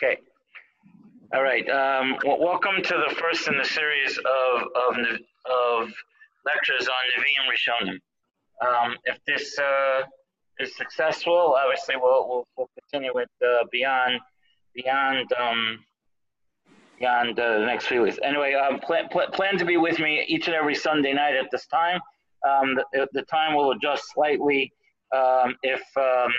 Okay. All right. Um, well, welcome to the first in the series of of, of lectures on Nevi'im Rishonim. Um, if this uh, is successful, obviously we'll, we'll, we'll continue it uh, beyond beyond um, beyond uh, the next few weeks. Anyway, um, plan, pl- plan to be with me each and every Sunday night at this time. Um, the, the time will adjust slightly um, if um,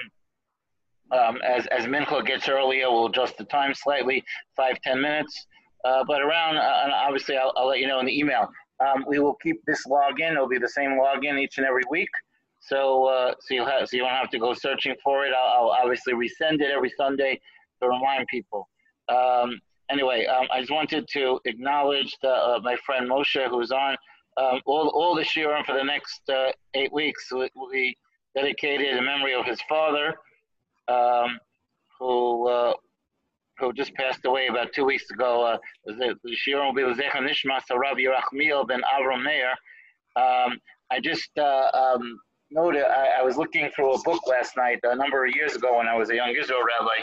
um, as as Mincha gets earlier, we'll adjust the time slightly, five ten minutes. Uh, but around, uh, and obviously, I'll, I'll, let you know in the email. Um, we will keep this login. It'll be the same login each and every week. So, uh, so you have, so you don't have to go searching for it. I'll, I'll obviously resend it every Sunday to remind people. Um, anyway, um, I just wanted to acknowledge the, uh, my friend Moshe, who's on um, all all this year and for the next uh, eight weeks. We, we dedicated in memory of his father um, who uh, who just passed away about two weeks ago. Uh, Shiur will be Zecha Nishmas Rav Yerachmiel ben Avram Meir. Um, I just uh, um, noted, I, I, was looking through a book last night a number of years ago when I was a young Israel rabbi.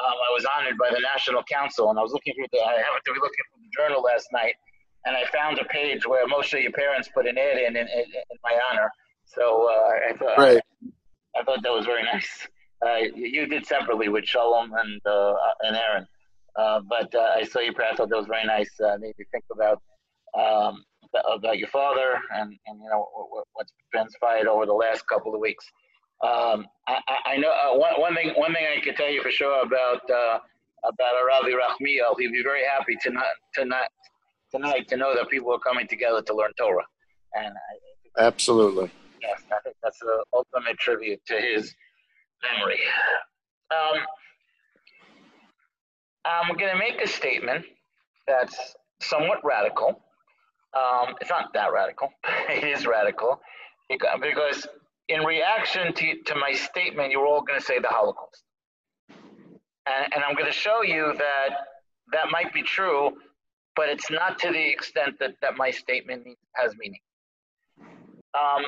Um, I was honored by the National Council, and I was looking through the, I happened to be looking through the journal last night, and I found a page where most of your parents put an ad in in, in, in my honor. So uh, I thought, right. I thought that was very nice. Uh, you did separately with Shalom and uh, and Aaron, uh, but uh, I saw you pray. I thought that was very nice. Uh, made me think about um, about your father and, and you know what's transpired over the last couple of weeks. Um, I, I, know uh, one, one thing. One thing I can tell you for sure about uh, about Aravi Rachmiel, he'd be very happy to not to not tonight to know that people are coming together to learn Torah. And I, absolutely, yes, I think that's the ultimate tribute to his memory. Um, I'm going to make a statement that's somewhat radical. Um, it's not that radical, it is radical because in reaction to, to my statement, you're all going to say the Holocaust. And, and I'm going to show you that that might be true, but it's not to the extent that, that my statement has meaning. Um,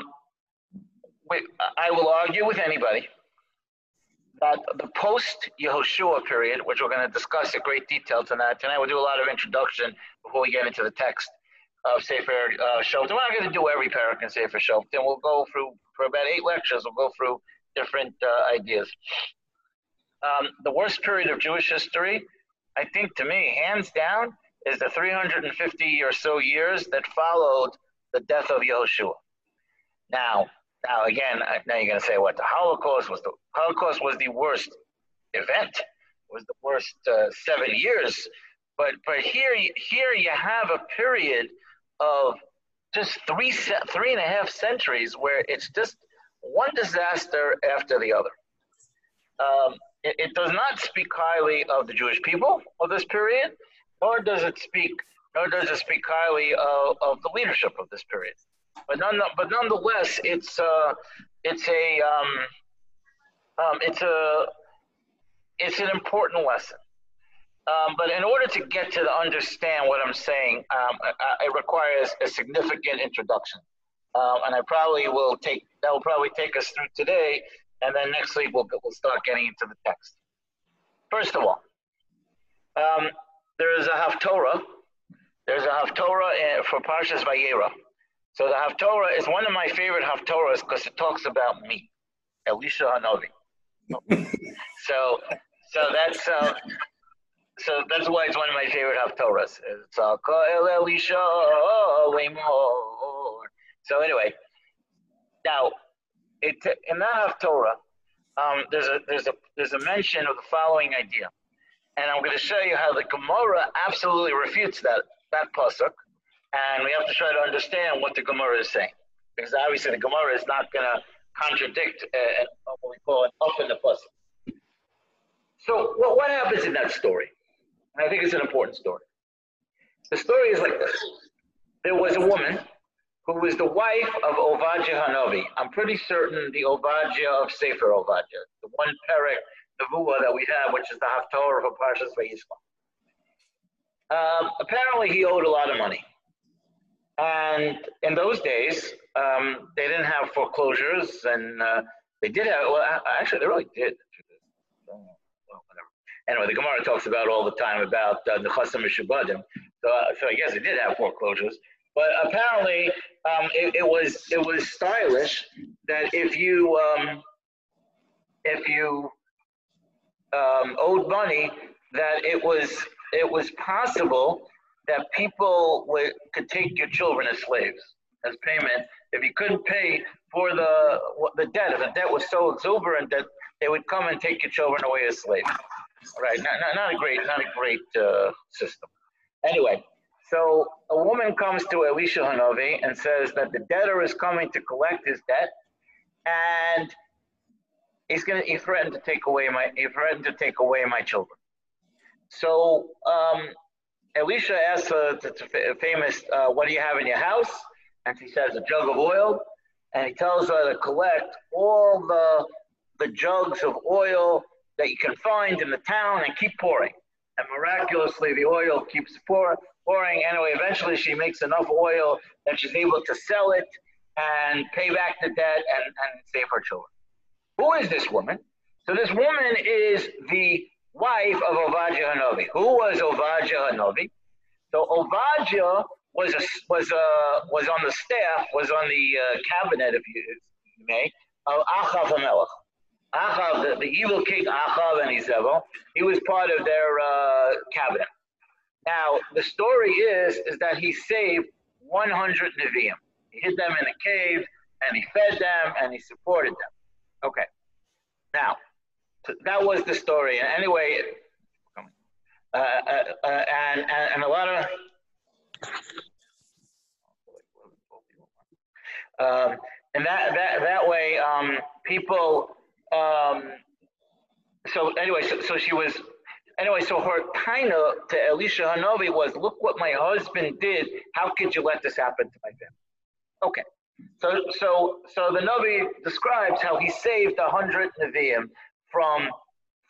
I will argue with anybody that the post Yehoshua period, which we're going to discuss in great detail tonight, tonight we'll do a lot of introduction before we get into the text of Sefer uh, Shoftim. We're not going to do every parak in Sefer Shoftim. We'll go through, for about eight lectures, we'll go through different uh, ideas. Um, the worst period of Jewish history, I think to me, hands down, is the 350 or so years that followed the death of Yehoshua. Now, now again, now you're going to say what the Holocaust was. The Holocaust was the worst event. Was the worst uh, seven years. But but here here you have a period of just three three and a half centuries where it's just one disaster after the other. Um, it, it, does not speak highly of the Jewish people of this period, nor does it speak nor does it speak highly of, of the leadership of this period. But none, but nonetheless, it's uh, it's a um, um, it's a it's an important lesson. Um, but in order to get to understand what I'm saying, um, it requires a significant introduction, um, and I probably will take that will probably take us through today, and then next week we'll we'll start getting into the text. First of all, um, there is a Haftorah. There's a Haftorah for Parshas Vayera. So the Haftorah is one of my favorite Haftorahs because it talks about me, Elisha Hanavi. so, so that's uh, so that's why it's one of my favorite Haftorahs. It's uh, Elisha So anyway, now it, in that Haftorah, um, there's a there's a there's a mention of the following idea, and I'm going to show you how the Gemara absolutely refutes that that pasuk and we have to try to understand what the Gemara is saying, because obviously the Gemara is not going to contradict uh, what we call an up in the plus. So, well, what happens in that story? And I think it's an important story. The story is like this: There was a woman who was the wife of Ovadia Hanavi. I'm pretty certain the Ovadia of Sefer Ovadia, the one Perek Nevuah that we have, which is the Haftorah of Parshas Vayisma. Um, apparently, he owed a lot of money. And in those days, um, they didn't have foreclosures, and uh, they did have. Well, actually, they really did. Well, whatever. anyway, the Gemara talks about all the time about uh, the Chasam Mishabadim. So, uh, so I guess they did have foreclosures. But apparently, um, it, it, was it was stylish that if you um, if you um, owed money, that it was it was possible that people would, could take your children as slaves as payment if you couldn't pay for the the debt. If the debt was so exuberant that they would come and take your children away as slaves. Right? Not, not, not a great not a great uh, system. Anyway, so a woman comes to Elisha Hanavi and says that the debtor is coming to collect his debt, and he's gonna he threatened to take away my he threatened to take away my children. So um, Elisha asks uh, the famous, uh, "What do you have in your house?" And she says, "A jug of oil." And he tells her to collect all the the jugs of oil that you can find in the town and keep pouring. And miraculously, the oil keeps pour, pouring. Anyway, eventually, she makes enough oil that she's able to sell it and pay back the debt and, and save her children. Who is this woman? So this woman is the wife of Ovadia Hanavi. Who was Ovadia Hanavi? So Ovadia was a, was a, was on the staff, was on the uh, cabinet, if you, may, of Achav Hamelech. Achav, the, the, evil king Achav and Izebel, he was part of their uh, cabinet. Now the story is is that he saved 100 Nevi'im. He hid them in a cave and he fed them and he supported them. Okay. Now that was the story. Anyway, uh, uh, uh, and, and, a lot of um, and that that that way um, people um, so anyway so, so she was anyway so her kind of to Elisha Hanavi was look what my husband did. How could you let this happen to my family? Okay. So so so the Navi describes how he saved a hundred Nevi'im from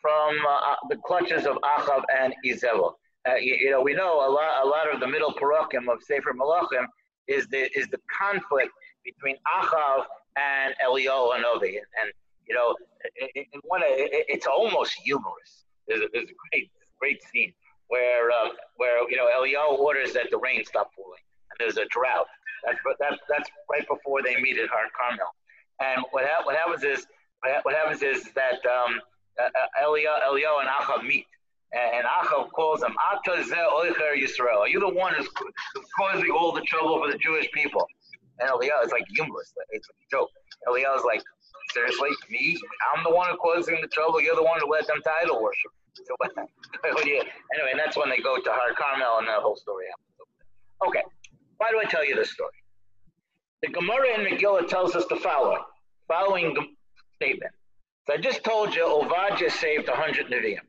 from uh, the clutches of Achav and Izebel. Uh, you, you, know, we know a lot, a lot of the middle parakim of Sefer Malachim is the is the conflict between Achav and Eliyahu Hanavi, and, and you know, in one, it, it's almost humorous. There's a, there's a great great scene where uh, where you know Eliyahu orders that the rain stop falling, and there's a drought. That's that, that's right before they meet at Har Carmel. And what ha- what happens is what happens is that um, uh, uh Eliyahu and Achav meet, and Achav calls him Ata Yisrael. Are you the one who's, who's causing all the trouble for the Jewish people? And Eliyahu is like humorous. It's a joke. Eliyahu is like, seriously, me? I'm the one who causing the trouble. You're the one who let them title worship. So, anyway, and that's when they go to Har Carmel and that whole story happens. Okay, why do I tell you this story? The Gemara in Megillah tells us the following. Following statement. So I just told you Ovadia saved 100 Nevi'im.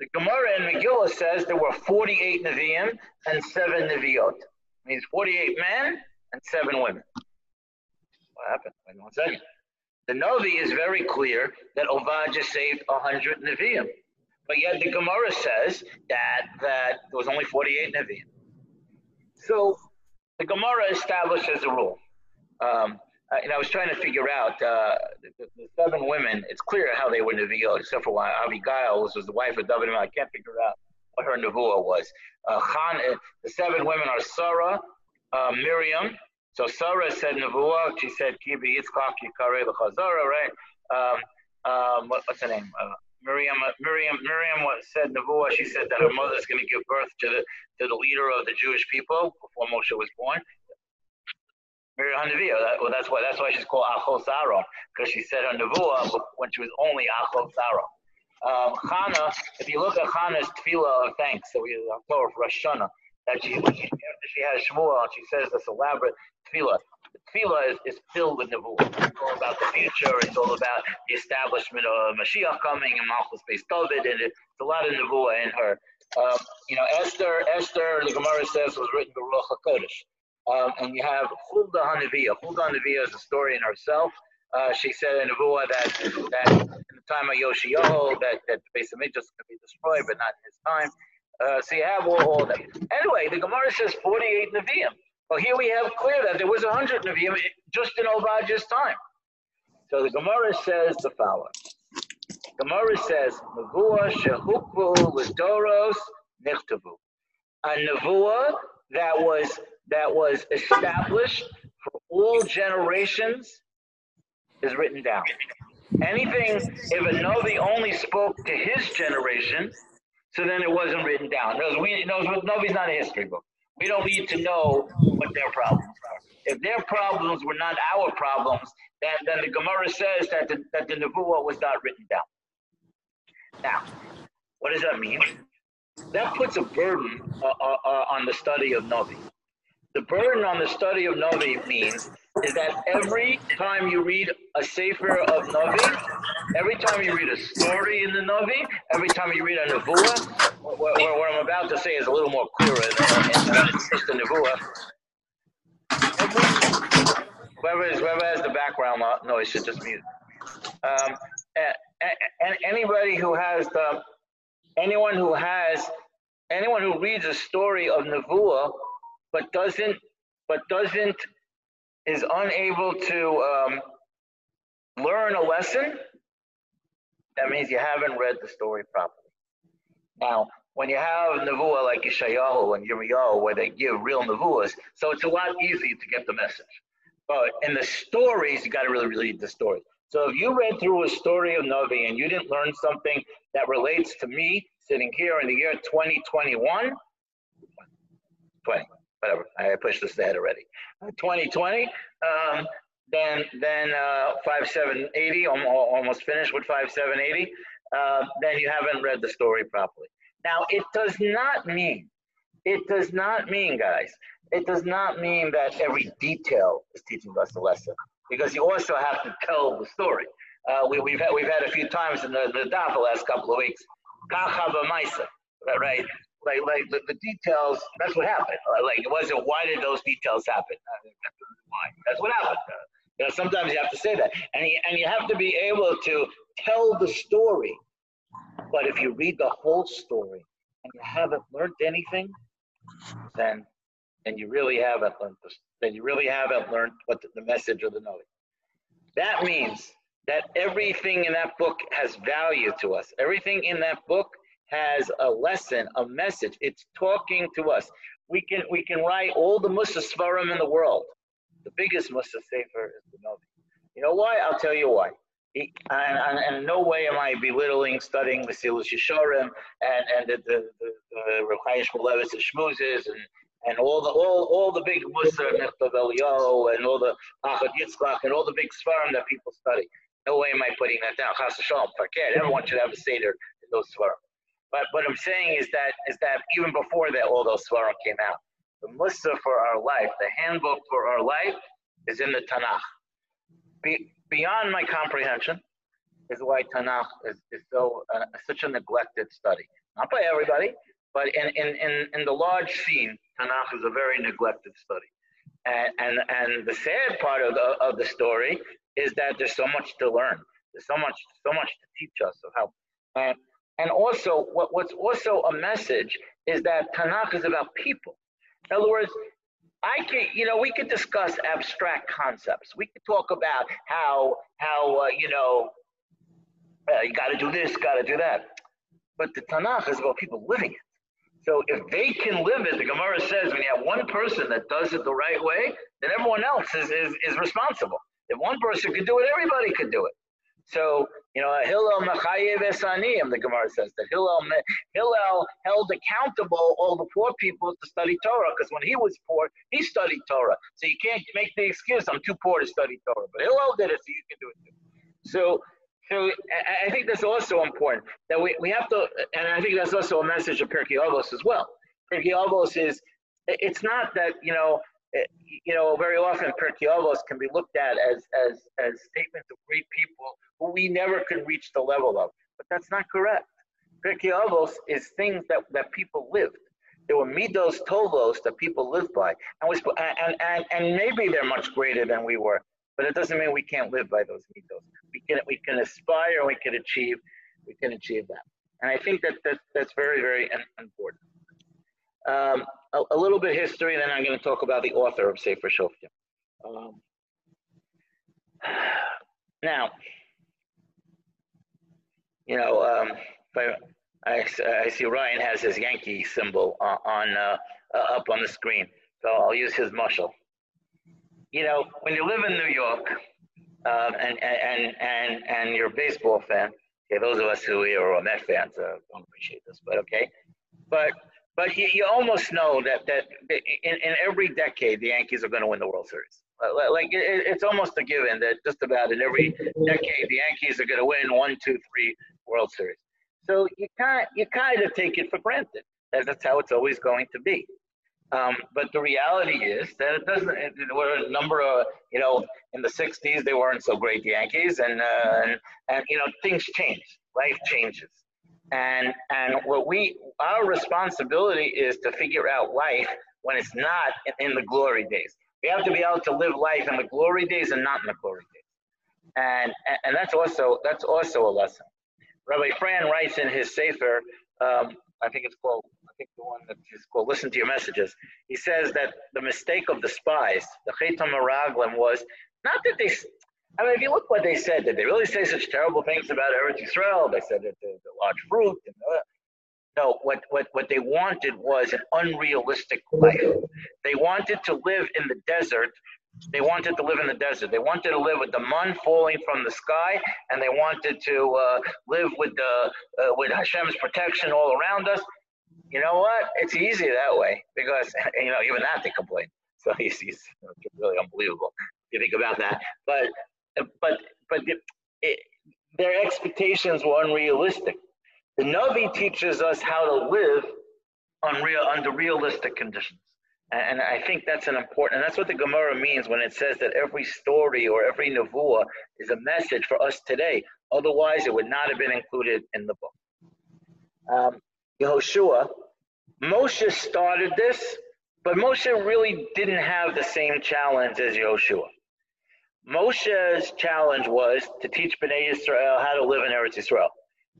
The Gemara in Megillah says there were 48 Nevi'im and 7 Nevi'ot. Means 48 men and 7 women. What happened? Wait one second. The Novi is very clear that Ovadia saved 100 Nevi'im. But yet the Gemara says that, that there was only 48 Nevi'im. So the Gemara establishes a rule. Um, uh, and I was trying to figure out uh, the, the, seven women. It's clear how they were Nevi'ah, except for one. Abigail was, was the wife of David. I can't figure out what her Nevuah was. Uh, uh, the seven women are Sarah, uh, Miriam. So Sarah said Nevuah. She said Kibi Yitzchak Yikare Chazara, right? Um, um, what, what's her name? Uh, Miriam, Miriam, Miriam said Nevuah. She said that her mother's going to give birth to the to the leader of the Jewish people before Moshe was born. Well, that's why that's why she's called Achos Aharon because she said her nevuah when she was only Achos Aharon. Um, Chana, if you look at Chana's tefillah of thanks that we have for Rosh that she, she she has Shmuel and she says this elaborate tefillah. The tefillah is, is filled with nevuah. It's all about the future. It's all about the establishment of Mashiach coming and Malchus based David, and it's a lot of nevuah in her. Um, you know, Esther, Esther, the Gemara says was written by Ruach Hakodesh. Um, and you have Hulda Hanaviyah. Hulda Hanaviyah is a story in herself. Uh, she said in Nebuah that, that in the time of Yoshiyahu, that, that the base of Midrash could be destroyed, but not in his time. Uh, so you have all, all them. Anyway, the Gemara says 48 Nevi'im. Well, here we have clear that there was 100 Nevi'im just in Obadiah's time. So the Gemara says the following. Gemara says, Nevuah shehukvu l'doros nichtavu. A nevuah that was that was established for all generations is written down. Anything, if a Novi only spoke to his generation, so then it wasn't written down. Knows we Novi's not a history book. We don't need to know what their problems are. If their problems were not our problems, then, then the Gemara says that the, that the Nevuah was not written down. Now, what does that mean? That puts a burden uh, uh, uh on the study of Novi. The burden on the study of Novi means is that every time you read a Sefer of Navi, every time you read a story in the Navi, every time you read a Nevuah, what, what, what I'm about to say is a little more clear than it's just a Nevuah. whoever, is, whoever has the background noise should just mute. Um, and, and anybody who has the, anyone who has, anyone who reads a story of Nevuah, but doesn't, but doesn't is unable to um, learn a lesson, that means you haven't read the story properly. Now, when you have nevuah like Yeshayahu and Yirmiyahu, where they give real nevuahs, so it's a lot easier to get the message. But in the stories, you got to really read the story. So if you read through a story of Novi and you didn't learn something that relates to me sitting here in the year 2021, 20, whatever, I pushed this ahead already. 2020, um, then then uh, 5780, almost finished with 5780, uh, then you haven't read the story properly. Now, it does not mean, it does not mean, guys, it does not mean that every detail is teaching us a lesson, because you also have to tell the story. Uh, we, have had, we've had a few times in the, the DAF the last couple of weeks, right? like like the, the details. That's what happened. Uh, like it wasn't why did those details happen? Uh, why? That's what happened. Uh, you know, sometimes you have to say that, and you, and you have to be able to tell the story. But if you read the whole story and you haven't learned anything, then then you really haven't learned this. Then you really haven't learned what the, the message of the note. That means that everything in that book has value to us. Everything in that book has a lesson, a message. It's talking to us. We can we can write all the Musa Svarim in the world. The biggest Musa Sefer is the Novi. You know why? I'll tell you why. He, and, and, and, in no way am I belittling studying the Silas Yesharim and, and the, the, the, the Reb Chaim Shmulevitz and Shmuzes and, and all the all, all the big Musa Nechtav Eliyahu and all the Pachad Yitzchak and all the big Svarim that people study. No way am I putting that down. Chas Shalom, Everyone should have a Seder in those Svarim. But what I'm saying is that is that even before that, all those svarim came out. The Musa for our life, the handbook for our life, is in the Tanakh. Be, beyond my comprehension is why Tanakh is, is so uh, such a neglected study. Not by everybody, but in, in, in, in the large scene, Tanakh is a very neglected study. And, and, and the sad part of the, of the story is that there's so much to learn. There's so much, so much to teach us of how. And and also, what, what's also a message is that Tanakh is about people. In other words, I can, you know, we could discuss abstract concepts. We could talk about how, how, uh, you know, uh, you got to do this, got to do that. But the Tanakh is about people living it. So if they can live it, the Gemara says when you have one person that does it the right way, then everyone else is, is, is responsible. If one person could do it, everybody could do it. So you know, Hillel Mechayev Esaniyim, the Gemara says that Hillel, Hillel held accountable all the poor people to study Torah because when he was poor, he studied Torah. So you can't make the excuse, I'm too poor to study Torah. But Hillel did it, so you can do it too. So, so I think that's also important that we, we have to, and I think that's also a message of Pirkei Avos as well. Pirkei Avos is, it's not that, you know, you know, very often Pirkei Avos can be looked at as, as, as statements of great people who we never could reach the level of. But that's not correct. Pirkei Avos is things that, that people lived. There were midos tovos that people lived by, and, was, and, and, and maybe they're much greater than we were, but it doesn't mean we can't live by those midos. We can we can aspire, we can achieve, we can achieve that, and I think that, that that's very very important. Um, a, a, little bit history, then I'm going to talk about the author of Sefer Shoftim. Um, now, you know, um, I, I, I, see Ryan has his Yankee symbol on, on uh, uh, up on the screen, so I'll use his muscle. You know, when you live in New York, um, and, and and and you're a baseball fan, okay, those of us who are Met fans uh, don't appreciate this, but okay, but but you, you almost know that that in, in every decade the Yankees are going to win the World Series. Like it, it's almost a given that just about in every decade the Yankees are going to win one, two, three World Series. So you can't you kind of take it for granted. That that's how it's always going to be. Um, but the reality is that it doesn't. It, there were a number of you know in the '60s they weren't so great Yankees, and uh, and, and you know things change. Life changes. And and what we our responsibility is to figure out life when it's not in the glory days. We have to be able to live life in the glory days and not in the glory days. And and that's also that's also a lesson. Rabbi Frand writes in his Sefer, um, I think it's called, think the one that is called Listen to Your Messages. He says that the mistake of the spies, the Chetam Meraglim, was not that they I mean, if you look what they said, did they really say such terrible things about Eretz Yisrael? They said that the, the large fruit. And, uh, no, what, what, what they wanted was an unrealistic life. They wanted to live in the desert. They wanted to live in the desert. They wanted to live with the mun falling from the sky, and they wanted to uh, live with the uh, with Hashem's protection all around us. You know what? It's easy that way because you know even that they complain. So he's, he's really unbelievable. If you think about that, but but but it, their expectations were unrealistic. The Navi teaches us how to live on real, under realistic conditions. And I think that's an important, and that's what the Gemara means when it says that every story or every nevuah is a message for us today. Otherwise, it would not have been included in the book. Um, Yehoshua, Moshe started this, but Moshe really didn't have the same challenge as Yehoshua. Moshe's challenge was to teach Bnei Israel how to live in Eretz Israel,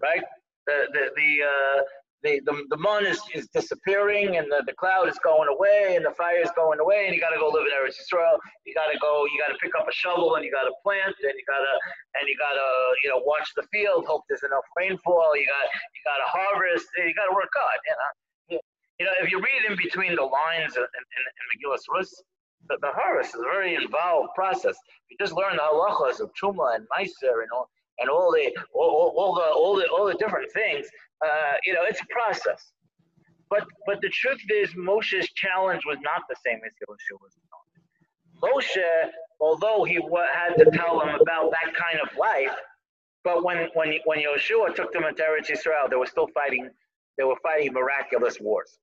right? The the the uh, the, the, the mun is, is disappearing and the, the cloud is going away and the fire is going away and you got to go live in Eretz Israel. You got to go, you got to pick up a shovel and you got to plant and you got to and you got to you know watch the field, hope there's enough rainfall. You got you got to harvest. You got to work hard. You know, you know if you read in between the lines in, in, in Megillas Rus, the, the harvest is a very involved process. You just learn the halachas of truma and meiser and all and all the all, all, the all the all the different things. Uh, you know, it's a process. But but the truth is, Moshe's challenge was not the same as Yoshua's. Challenge. Moshe, although he had to tell them about that kind of life, but when when when Yoshua took them into Eretz Israel, they were still fighting. They were fighting miraculous wars.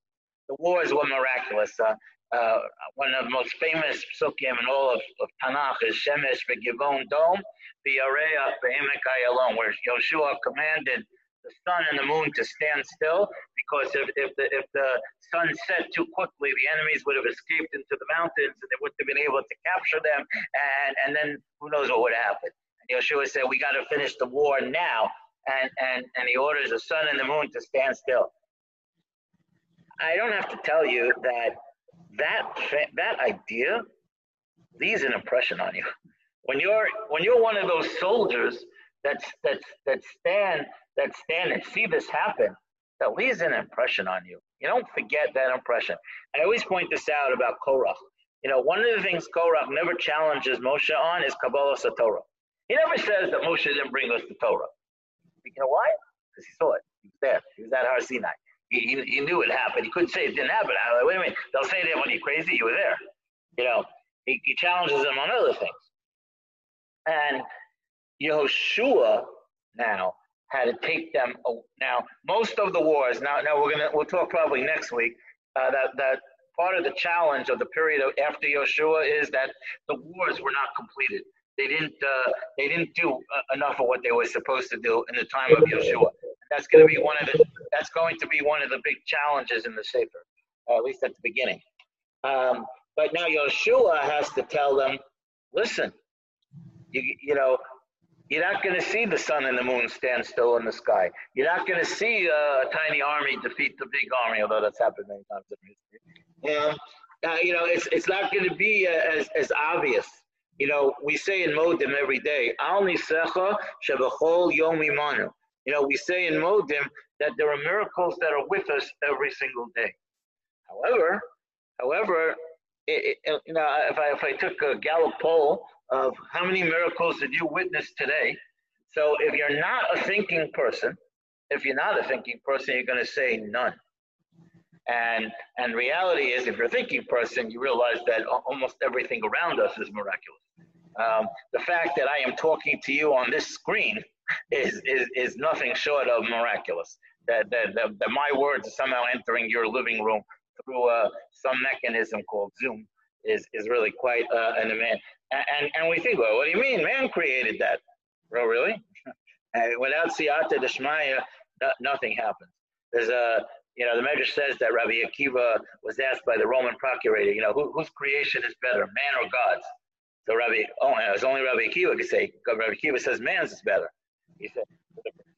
The wars were miraculous. Uh, uh, one of the most famous psukim in all of, of Tanakh is Shemesh Begivon Dom Biyareach Be'emek Ayalon, where Yoshua commanded the sun and the moon to stand still because if, if, the, if the sun set too quickly, the enemies would have escaped into the mountains and they wouldn't have been able to capture them. And, and then who knows what would happen. And Yoshua said, We got to finish the war now. And, and, and he orders the sun and the moon to stand still. I don't have to tell you that that that idea leaves an impression on you. When you're when you're one of those soldiers that that that stand that stand and see this happen, that leaves an impression on you. You don't forget that impression. I always point this out about Korach. You know, one of the things Korach never challenges Moshe on is Kabbalah Satorah. He never says that Moshe didn't bring us the Torah. You know why? Because he saw it. He was there. He was at Har Sinai. He, he, he, knew it happened. He couldn't say it didn't happen. I like, wait a minute. They'll say that when you're crazy, you were there. You know, he, he challenges them on other things. And Yehoshua now had to take them. Now, most of the wars. Now, now we're gonna we'll talk probably next week. Uh, that that part of the challenge of the period of, after Yeshua is that the wars were not completed. They didn't uh, they didn't do uh, enough of what they were supposed to do in the time of Yeshua. That's going to be one of the that's going to be one of the big challenges in the Sefer, at least at the beginning. Um, but now Yeshua has to tell them, listen, you, you know, you're not going to see the sun and the moon stand still in the sky. You're not going to see a, a tiny army defeat the big army, although that's happened many times in history. Uh, you know, it's, it's not going to be uh, as, as obvious. You know, we say in Modim every day. You know, we say in Modim that there are miracles that are with us every single day. However, however, it, it, you know, if I if I took a Gallup poll of how many miracles did you witness today, so if you're not a thinking person, if you're not a thinking person, you're going to say none. And and reality is, if you're a thinking person, you realize that almost everything around us is miraculous. Um, the fact that I am talking to you on this screen is is, is nothing short of miraculous. That, that, that, that my words are somehow entering your living room through uh, some mechanism called Zoom is, is really quite uh, an event. And, and, we think, well, what do you mean? Man created that. Oh, really? and without siyata deshmaya, nothing happens. There's a, you know, the measure says that Rabbi Akiva was asked by the Roman procurator, you know, who, whose creation is better, man or God's? So Rabbi, oh, it's only Rabbi Akiva could say, Rabbi Akiva says man's is better. He said,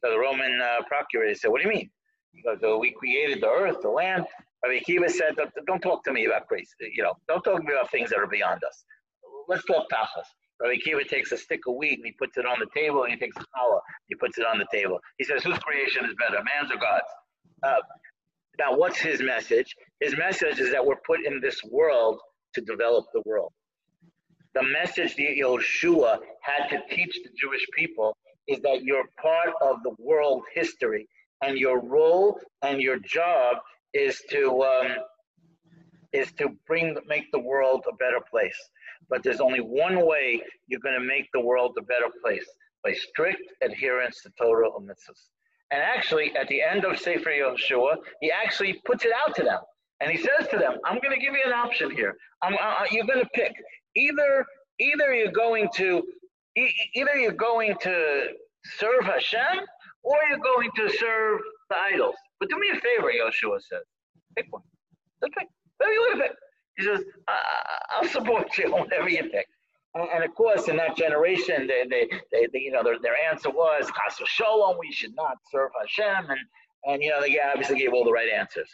so the Roman uh, procurator said, what do you mean? He goes, so we created the earth, the land. Rabbi Akiva said, don't, don't talk to me about grace. You know, don't talk to me about things that are beyond us. Let's talk tachas. Rabbi Akiva takes a stick of wheat and he puts it on the table, and he takes a challah, he puts it on the table. He says, whose creation is better, man's or God's? Uh, now, what's his message? His message is that we're put in this world to develop the world. The message that Yeshua had to teach the Jewish people is that you're part of the world history, and your role and your job is to um, is to bring make the world a better place. But there's only one way you're going to make the world a better place by strict adherence to Torah and mitzvahs. And actually, at the end of Sefer Yehoshua, he actually puts it out to them. And he says to them, I'm going to give you an option here. I'm, uh, you're going to pick. Either, either you're going to, either you're going to serve Hashem or you're going to serve the idols. But do me a favor, Yehoshua says. Pick one. Just pick. You want to pick. He says, I'll support you, whatever you pick. And of course, in that generation, they, they, they, they you know, their, their answer was, Chas Shalom, we should not serve Hashem. And, and, you know, they obviously gave all the right answers.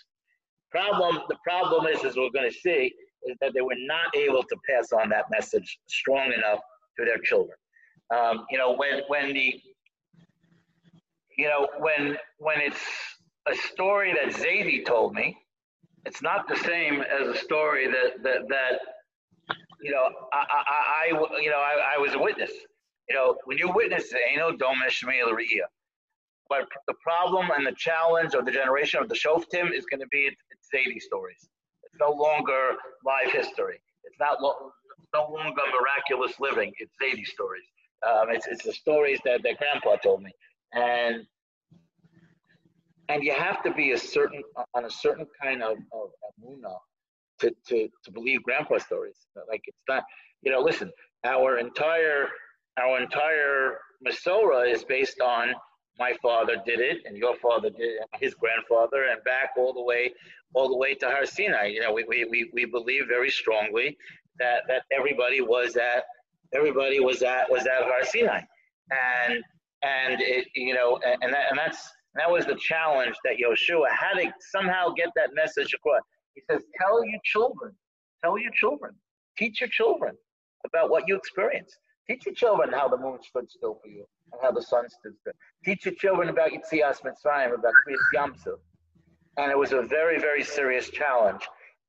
Problem, the problem is, as we're going to see, is that they were not able to pass on that message strong enough to their children. Um, you know, when, when the, you know, when, when it's a story that Zadie told me, it's not the same as a story that, that, that you know, I, I, I you know, I, I, was a witness. You know, when you witness, it, ain't no domesh But the problem and the challenge of the generation of the Shoftim is going to be it's Zadie stories. It's no longer live history. It's not lo- no longer miraculous living. It's Zadie stories. Um, it's it's the stories that that Grandpa told me, and and you have to be a certain on a certain kind of, of, to, to, to believe grandpa stories. Like it's not, you know, listen, our entire our entire Masora is based on my father did it and your father did it, and his grandfather and back all the way all the way to Har Sinai. You know, we, we, we, we believe very strongly that, that everybody was at everybody was at was at Har Sinai. And and it you know and that and that's that was the challenge that Yehoshua had to somehow get that message across. He says, Tell your children, tell your children, teach your children about what you experienced. Teach your children how the moon stood still for you and how the sun stood still. Teach your children about Yitzias Mitzrayim, about Kriyas Yamsuf. And it was a very, very serious challenge.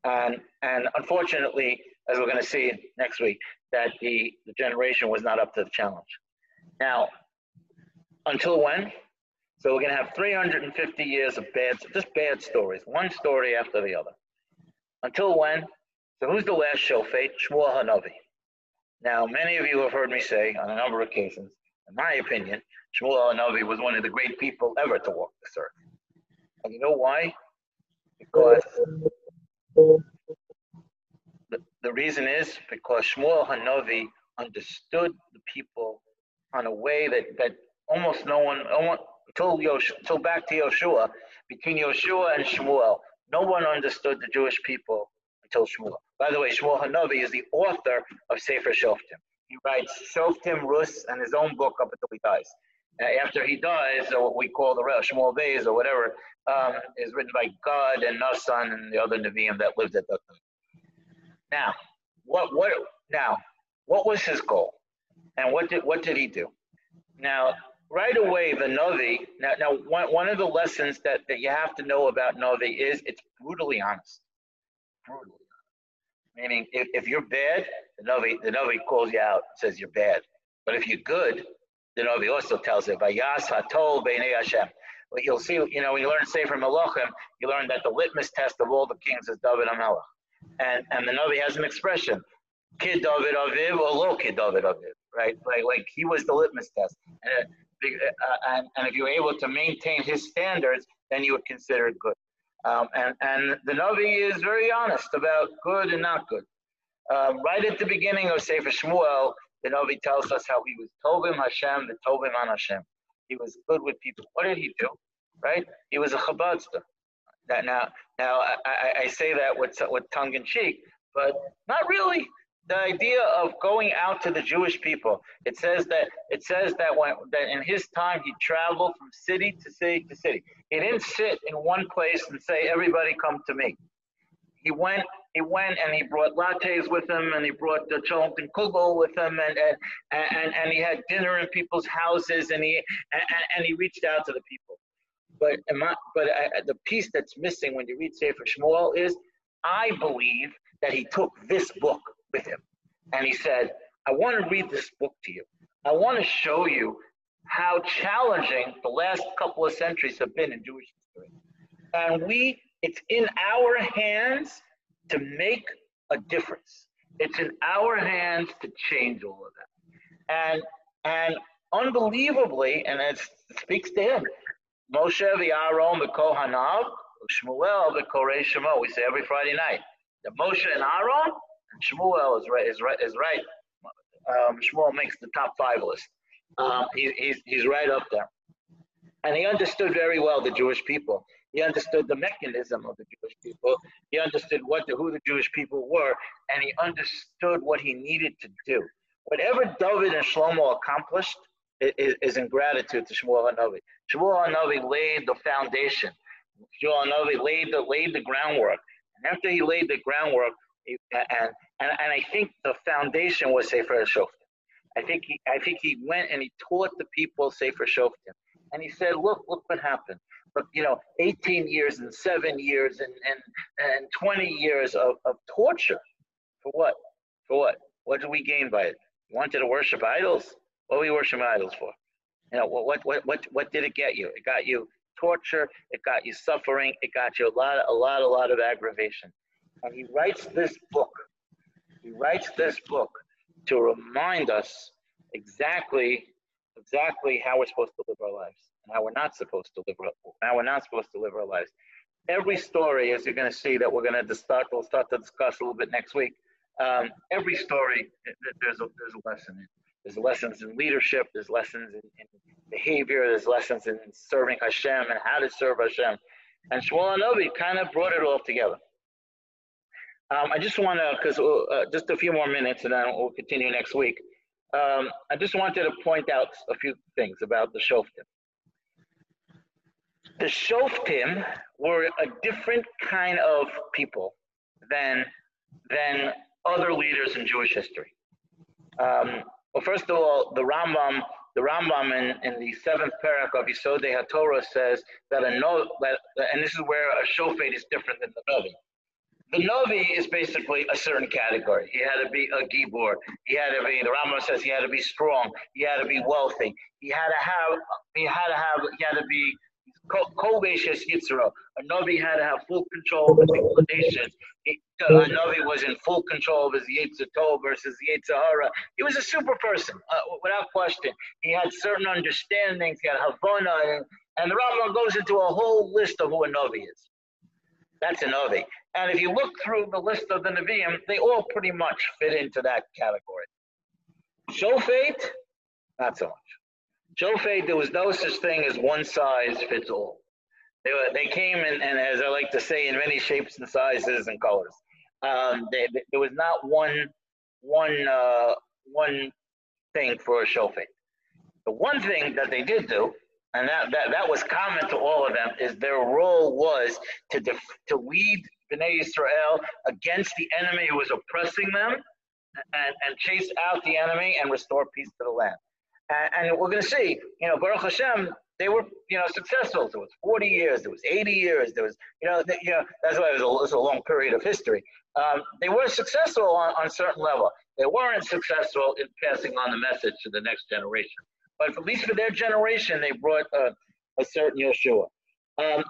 And, and unfortunately, as we're going to see next week, that the, the generation was not up to the challenge. Now, until when? So we're going to have 350 years of bad, just bad stories, one story after the other. Until when? So who's the last shofet? Shmuel Hanavi. Now, many of you have heard me say on a number of occasions, in my opinion, Shmuel Hanavi was one of the great people ever to walk this earth. And you know why? Because the, the reason is because Shmuel Hanavi understood the people on a way that, that almost no one, almost, until, Yosh, until back to Yehoshua, between Yehoshua and Shmuel, no one understood the Jewish people until Shmuel. By the way, Shmuel Hanavi is the author of Sefer Shoftim. He writes Shoftim Rus and his own book up until he dies. Uh, after he dies, or what we call the Shmuel Beis or whatever, um, is written by Gad and Nasan and the other Nevi'im that lived at that time. Now, what what now? What was his goal, and what did what did he do? Now, right away the Novi. Now, now one, one of the lessons that, that you have to know about Novi is it's brutally honest. Brutally honest. Meaning, if, if you're bad, the Novi the Novi calls you out, says you're bad. But if you're good, the Novi also tells it, Vayas hatol Hashem. But you'll see, you know, when you learn Sefer Melachim, you learn that the litmus test of all the kings is David HaMelech. And, and the Novi has an expression, Kid David Aviv or Lo Kid David Aviv, right? Like, like he was the litmus test. And, and, and if you're able to maintain his standards, then you would consider it good. Um, and, and the Navi is very honest about good and not good. Um, right at the beginning of Sefer Shmuel, the Navi tells us how he was Tovim Hashem, the Tovim on Hashem. He was good with people. What did he do? Right? He was a Chabadster. Now, now I, I say that with, with tongue in cheek, but not really the idea of going out to the Jewish people. It says that it says that when that in his time he traveled from city to city to city. He didn't sit in one place and say, "Everybody come to me." He went. He went and he brought lattes with him, and he brought the and kugel with him, and and, and and he had dinner in people's houses, and he and, and he reached out to the people. But but I, the piece that's missing when you read Sefer Shmuel is, I believe that he took this book with him. And he said, I want to read this book to you. I want to show you how challenging the last couple of centuries have been in Jewish history. And we, it's in our hands to make a difference. It's in our hands to change all of that. And and unbelievably, and it speaks to him, Moshe v'Aaron v'Kohanav, Shmuel v'Korei Shemo. We say every Friday night. The Moshe and Aaron Shmuel is right. Is right. Is right. Um, Shmuel makes the top five list. Um, he, he's he's right up there, and he understood very well the Jewish people. He understood the mechanism of the Jewish people. He understood what the, who the Jewish people were, and he understood what he needed to do. Whatever David and Shlomo accomplished is, is in gratitude to Shmuel Hanavi. Shmuel Hanavi laid the foundation. Shmuel Hanavi laid the laid the groundwork. And after he laid the groundwork, and, and, and I think the foundation was Sefer Shoftim. I think he, I think he went and he taught the people Sefer Shoftim. And he said, look, look what happened. Look, you know, 18 years and seven years and, and, and 20 years of, of torture. For what? For what? What did we gain by it? You wanted to worship idols? What were you worshiping idols for? You know, what, what, what, what did it get you? It got you torture. It got you suffering. It got you a lot, a lot, a lot of aggravation. And he writes this book. He writes this book to remind us exactly, exactly how we're supposed to live our lives and how we're not supposed to live, our, how we're not supposed to live our lives. Every story, as you're going to see, that we're going to start, we'll start to discuss a little bit next week. Um, every story, there's a, there's a lesson in. There's lessons in leadership. There's lessons in, in, behavior. There's lessons in serving Hashem and how to serve Hashem. And Shmuel Anobi kind of brought it all together. Um, I just want to, because uh, just a few more minutes and then we'll continue next week. Um, I just wanted to point out a few things about the Shoftim. The Shoftim were a different kind of people than, than other leaders in Jewish history. Um, well, first of all, the Rambam, the Rambam in, in the seventh parak of Yisodei HaTorah says that a no, that, and this is where a shofet is different than the Novi. The Novi is basically a certain category. He had to be a Gibor. He had to be, the Rambam says he had to be strong. He had to be wealthy. He had to have, he had to have, he had to be Kovesh Yitzra. A Novi had to have full control of his inclinations. A Novi was in full control of his Yitzhak versus Yitzhahara. He was a super person, uh, without question. He had certain understandings. He had Havana. And, and the Rambam goes into a whole list of who a Novi is. That's a Novi. And if you look through the list of the Nevi'im, they all pretty much fit into that category. Shofet, not so much. Shofet, there was no such thing as one size fits all. They, were, they came in, and as I like to say, in many shapes and sizes and colors. Um, they, they, there was not one, one, uh, one thing for a Shofet. The one thing that they did do and that, that, that was common to all of them, is their role was to, def, to lead Bnei Israel against the enemy who was oppressing them and, and chase out the enemy and restore peace to the land. And, and we're going to see, you know, Baruch Hashem, they were, you know, successful. There was 40 years, there was 80 years, there was, you know, the, you know that's why it was, a, it was a long period of history. Um, they were successful on, on a certain level. They weren't successful in passing on the message to the next generation. But at least for their generation, they brought a, a certain Yeshua. Um,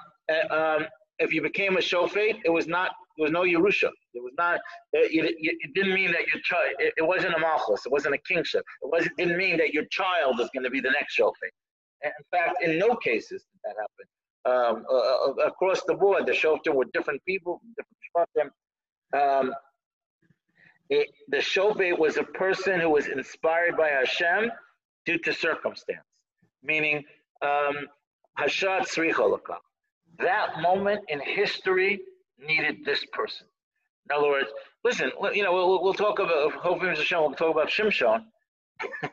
um, if you became a shofet, it was not there was no Yerusha. It was not. It, it, it didn't mean that your child. It, it, wasn't a malchus. It wasn't a kingship. It was didn't mean that your child is going to be the next shofet. In fact, in no cases did that happen. Um, uh, uh across the board, the shoftim were different people, different. Um, the shofet was a person who was inspired by Hashem due to circumstance, meaning um, Hashat Sricholakah. That moment in history needed this person. In other words, listen, you know, we'll, we'll talk about, hopefully, Hashem, we'll talk about Shimshon. uh,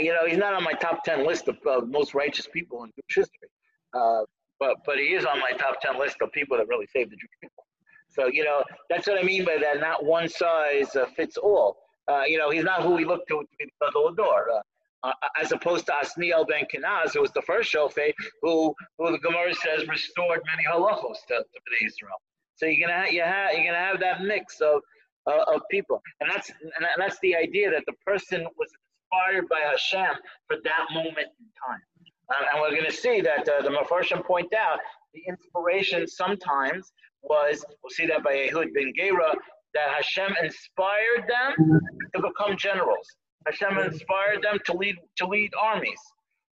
you know, he's not on my top 10 list of uh, most righteous people in Jewish history. Uh, but, but he is on my top 10 list of people that really saved the Jewish people. So, you know, that's what I mean by that. Not one size uh, fits all. Uh, you know, he's not who we look to to be the door. Uh, uh, as opposed to Asniel ben Kenaz, who was the first shofet, who, who the Gemara says restored many halachos to, to Israel. So you're gonna have, you have you're gonna have that mix of uh, of people, and that's and that's the idea that the person was inspired by Hashem for that moment in time. Uh, and we're going to see that uh, the Mefarshim point out the inspiration sometimes was, we'll see that by Ehud ben Gera, that Hashem inspired them to become generals. Hashem inspired them to lead to lead armies.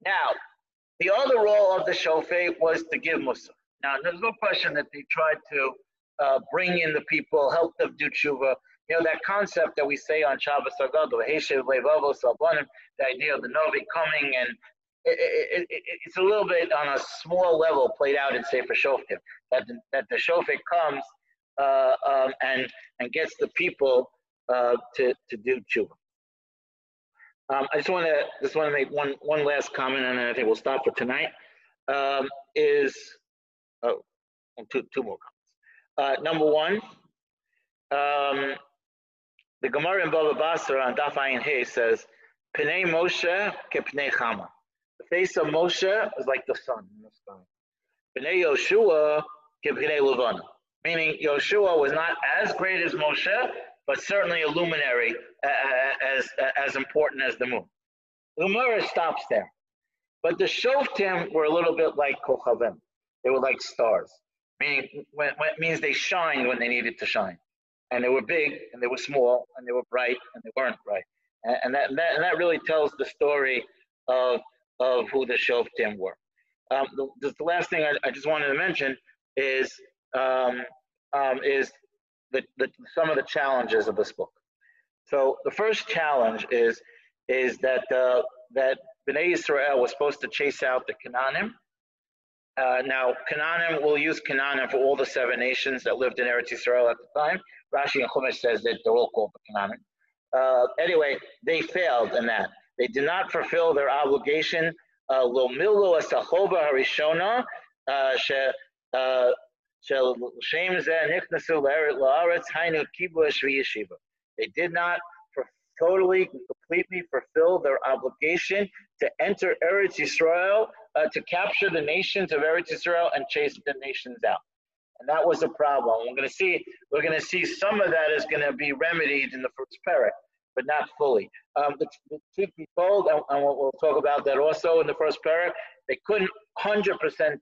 Now, the other role of the shofet was to give mussar. Now, there's no question that they tried to uh, bring in the people, help them do tshuva. You know, that concept that we say on Shabbos HaGadol, the idea of the Novi coming and it, it, it, it's a little bit on a small level played out in Sefer Shoftim, that the, that the shofet comes uh, um, and and gets the people uh, to to do tshuva. Um, I just want to just want to make one one last comment, and then I think we'll stop for tonight. Um, is oh, two two more comments. Uh, number one, um, the Gemara in Baba Basra on Daf Ayin Hay says, "Pnei Moshe kepnei Chama." The face of Moshe is like the sun in the sky. Pnei Yoshua kepnei Levana. Meaning Yoshua was not as great as Moshe, but certainly a luminary uh, uh, as, uh, as important as the moon. The Gemara stops there. But the Shoftim were a little bit like Kochavim. They were like stars, meaning when, when it means they shined when they needed to shine. And they were big, and they were small, and they were bright, and they weren't bright. And, and that, that, and that really tells the story of, of who the Shoftim were. Um, the, the, last thing I, I, just wanted to mention is um, um, is the, the, some of the challenges of this book. So the first challenge is is that uh, that Bnei Israel was supposed to chase out the Canaanim. Uh, now Canaanim we'll use Canaanim for all the seven nations that lived in Eretz Israel at the time. Rashi and Chumash says that they're all called the Canaanim. Uh, anyway, they failed in that. They did not fulfill their obligation. Uh, Lo milu harishona uh, they did not totally, completely fulfill their obligation to enter Eretz Yisrael, uh, to capture the nations of Eretz Yisrael and chase the nations out. And that was a problem. We're going to see, we're going to see some of that is going to be remedied in the first parak, but not fully. Um, the, truth be told, and, and we'll, we'll, talk about that also in the first parak, they couldn't 100%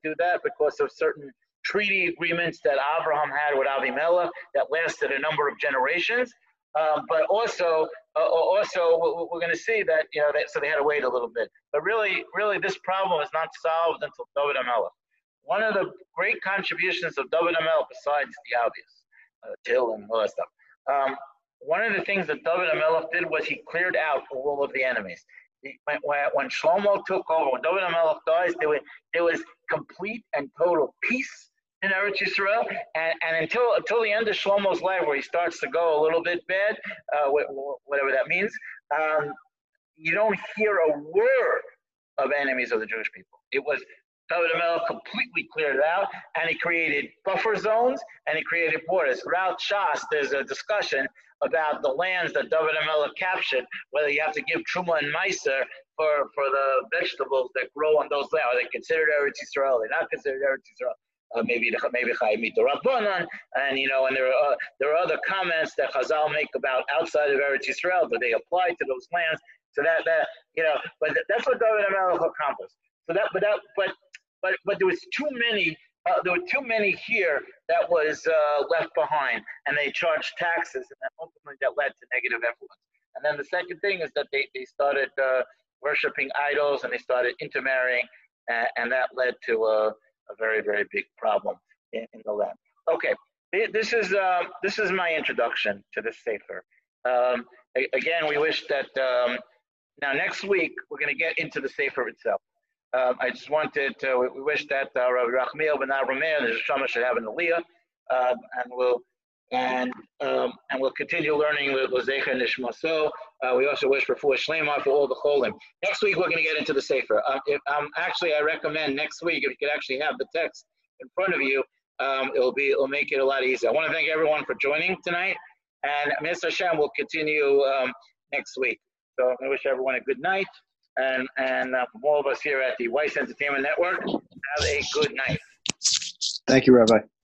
do that because of certain treaty agreements that Abraham had with Avimelech that lasted a number of generations. Um, but also, uh, also we're going to see that you know that, so they had to wait a little bit. But really, really, this problem is not solved until David HaMelech. One of the great contributions of David HaMelech, besides the obvious, uh, Till and all that stuff, um, one of the things that David HaMelech did was he cleared out all of the enemies. when, when Shlomo took over, when David HaMelech dies, there was, there was complete and total peace in Eretz Yisrael, and, and until until the end of Shlomo's life, where he starts to go a little bit bad, uh, whatever that means, um, you don't hear a word of enemies of the Jewish people. It was David HaMelech completely cleared it out, and he created buffer zones and he created borders. Throughout Shas, there's a discussion about the lands that David HaMelech captured, whether you have to give Truma and Maaser for, for the vegetables that grow on those lands. Are they considered Eretz Yisrael? They're not considered Eretz Yisrael. Uh, maybe maybe Chayimit Rabbanan, and you know, and there are uh, there are other comments that Chazal make about outside of Eretz Yisrael, but they apply to those lands. So that that you know, but that's what David HaMelech accomplished. So that, but that, but but but there was too many. Uh, there were too many here that was uh, left behind, and they charged taxes, and ultimately that led to negative influence. And then the second thing is that they, they started uh, worshiping idols and they started intermarrying, and, and that led to a, very, very big problem in, in the land. Okay, this is, um, this is my introduction to the sefer. Um, again, we wish that, um, now next week, we're going to get into the sefer itself. Um, I just wanted to, we, wish that uh, Rabbi Rachmiel ben Avramiel and Shama should have an aliyah, uh, and we'll and um, and we'll continue learning with Lozecha Nishmaso. Uh, we also wish for full Shlema for all the cholim. Next week we're going to get into the Sefer. Um, if, um, actually, I recommend next week if you could actually have the text in front of you, um, it'll be it'll make it a lot easier. I want to thank everyone for joining tonight, and Mr. Hashem will continue um, next week. So I wish everyone a good night, and and uh, from all of us here at the Weiss Entertainment Network, have a good night. Thank you, Rabbi.